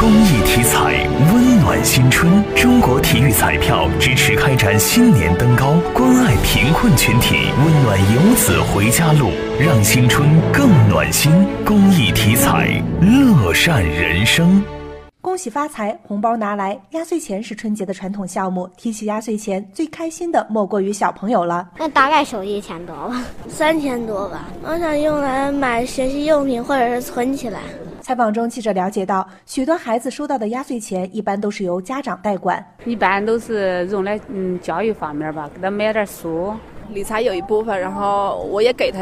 公益体彩，温暖新春。中国体育彩票支持开展新年登高，关爱贫困群体，温暖游子回家路，让新春更暖心。公益体彩，乐善人生。恭喜发财，红包拿来！压岁钱是春节的传统项目，提起压岁钱，最开心的莫过于小朋友了。那大概收一千多吧，三千多吧。我想用来买学习用品，或者是存起来。采访中，记者了解到，许多孩子收到的压岁钱一般都是由家长代管，一般都是用来嗯教育方面吧，给他买点书。理财有一部分，然后我也给他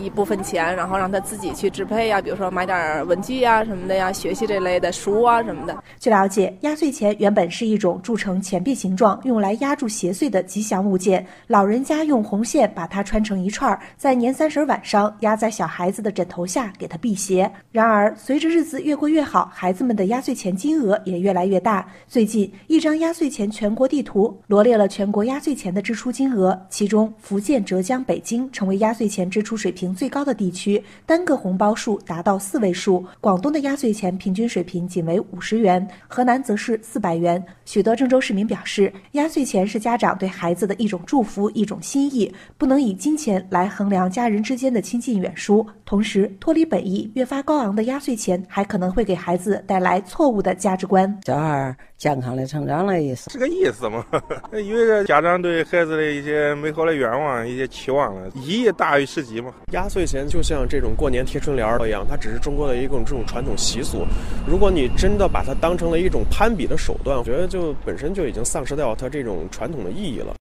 一部分钱，然后让他自己去支配呀，比如说买点文具呀什么的呀，学习这类的书啊什么的。据了解，压岁钱原本是一种铸成钱币形状，用来压住邪祟的吉祥物件。老人家用红线把它穿成一串，在年三十晚上压在小孩子的枕头下，给他辟邪。然而，随着日子越过越好，孩子们的压岁钱金额也越来越大。最近，一张压岁钱全国地图罗列了全国压岁钱的支出金额，其中。福建、浙江、北京成为压岁钱支出水平最高的地区，单个红包数达到四位数。广东的压岁钱平均水平仅为五十元，河南则是四百元。许多郑州市民表示，压岁钱是家长对孩子的一种祝福、一种心意，不能以金钱来衡量家人之间的亲近远疏。同时，脱离本意、越发高昂的压岁钱，还可能会给孩子带来错误的价值观。小孩健康的成长的意思，这个意思嘛，因为家长对孩子的一些美好的愿望、一些期望了，意义大于实际嘛。压岁钱就像这种过年贴春联儿一样，它只是中国的一种这种传统习俗。如果你真的把它当成了一种攀比的手段，我觉得就本身就已经丧失掉它这种传统的意义了。